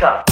Pickup.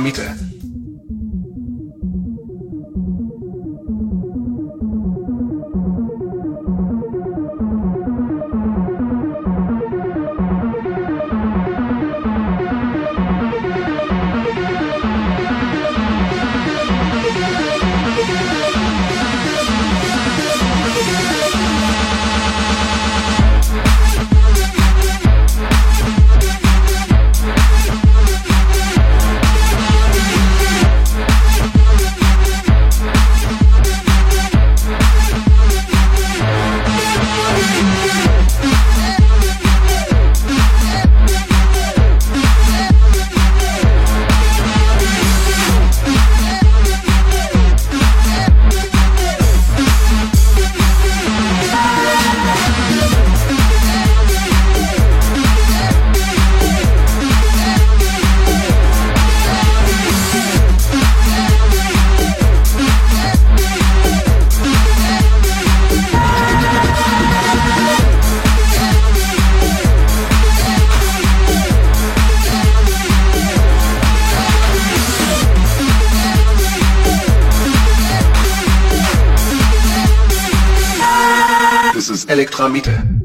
Mitte. ist es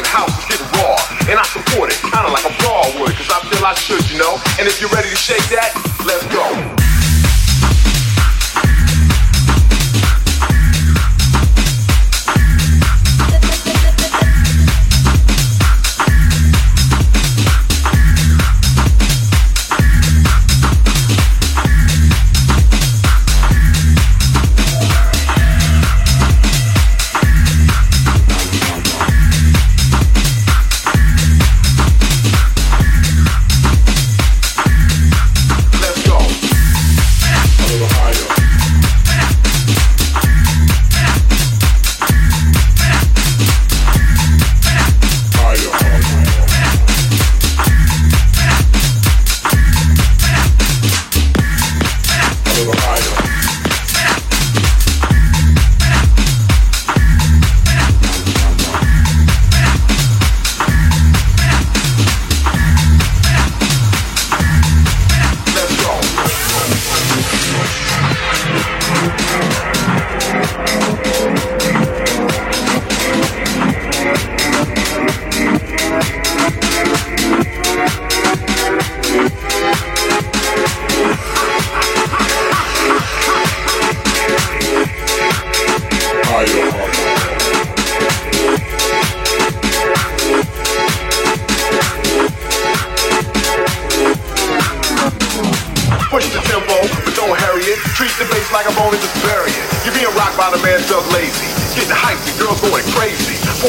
and house getting raw. And I support it, kinda like a ball would, cause I feel I should, you know. And if you're ready to shake that,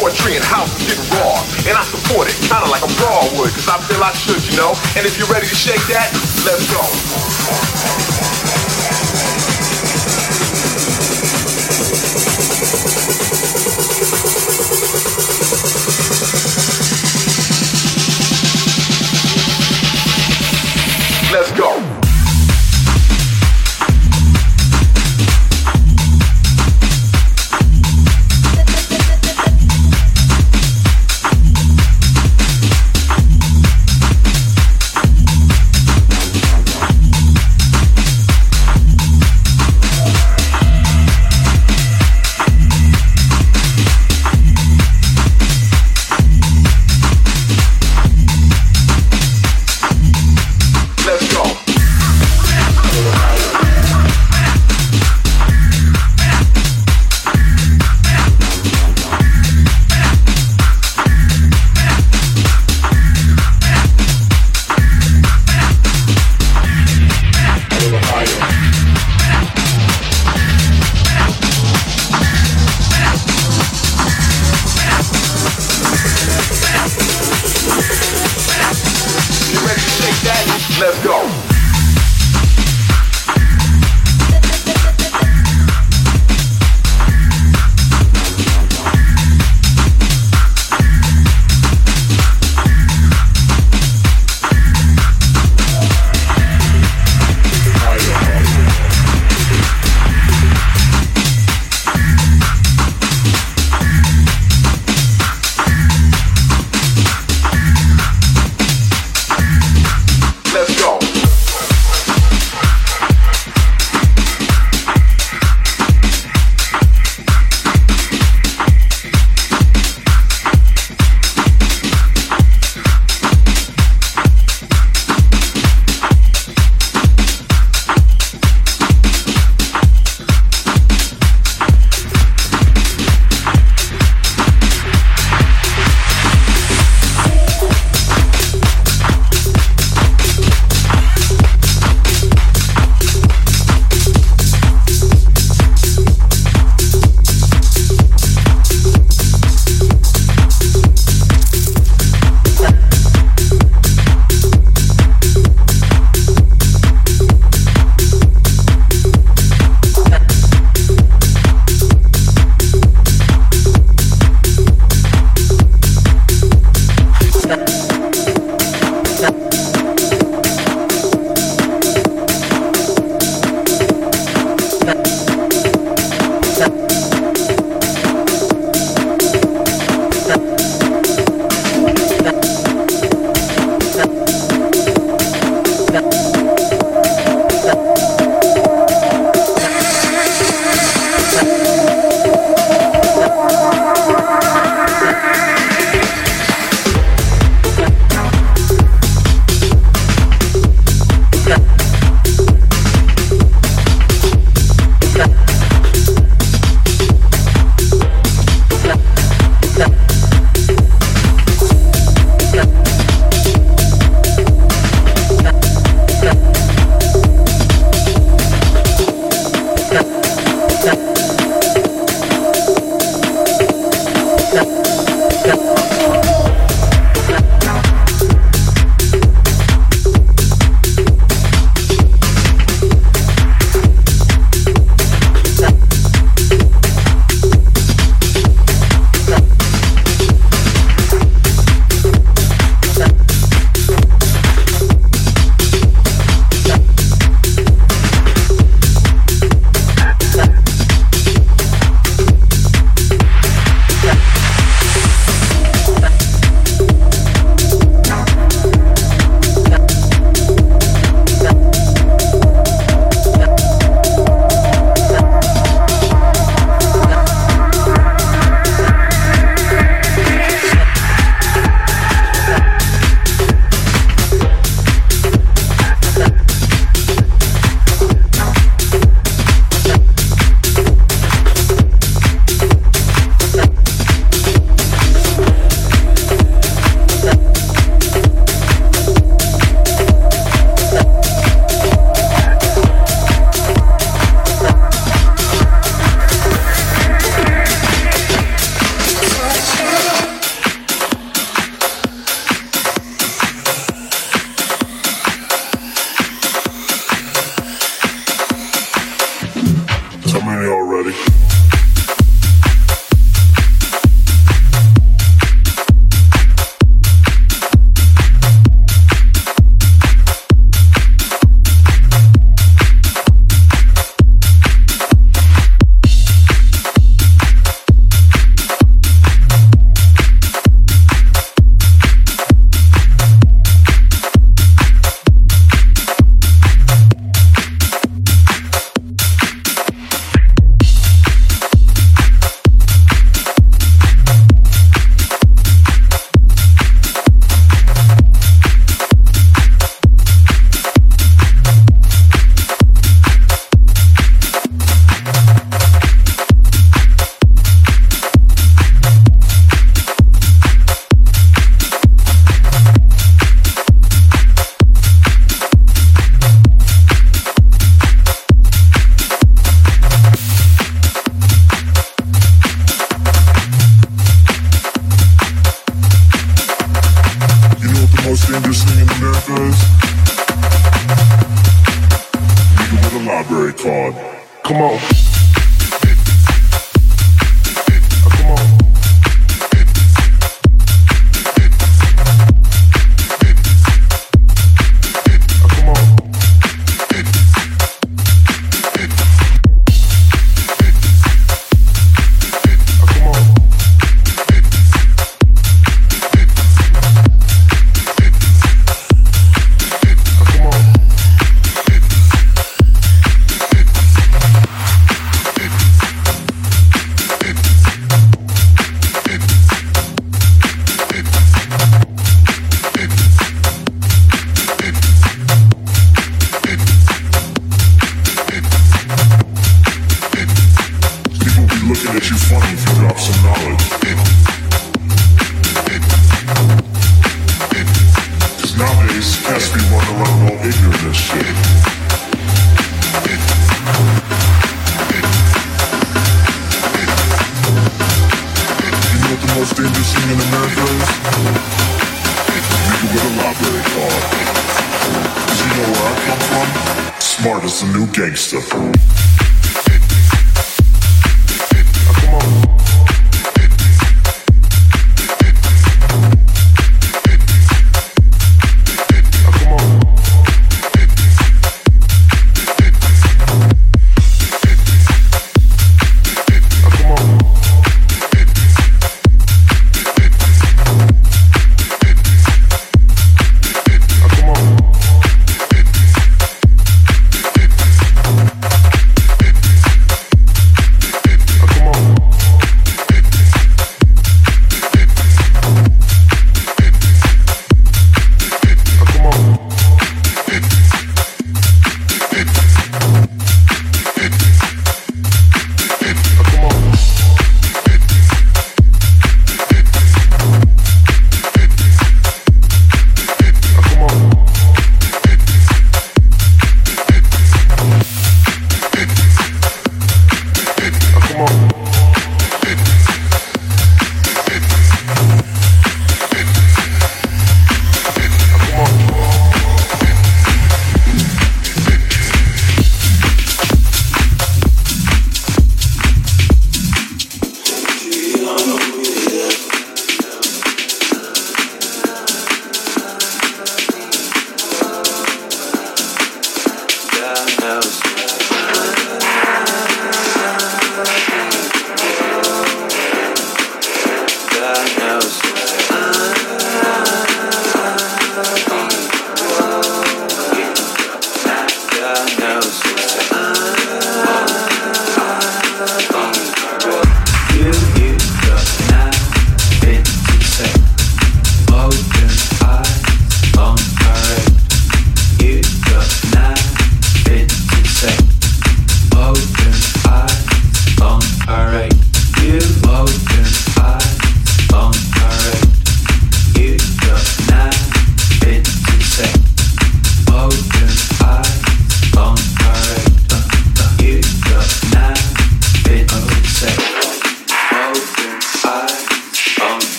poetry and houses getting raw. And I support it, kinda like a raw would, cause I feel I should, you know? And if you're ready to shake that, let's go.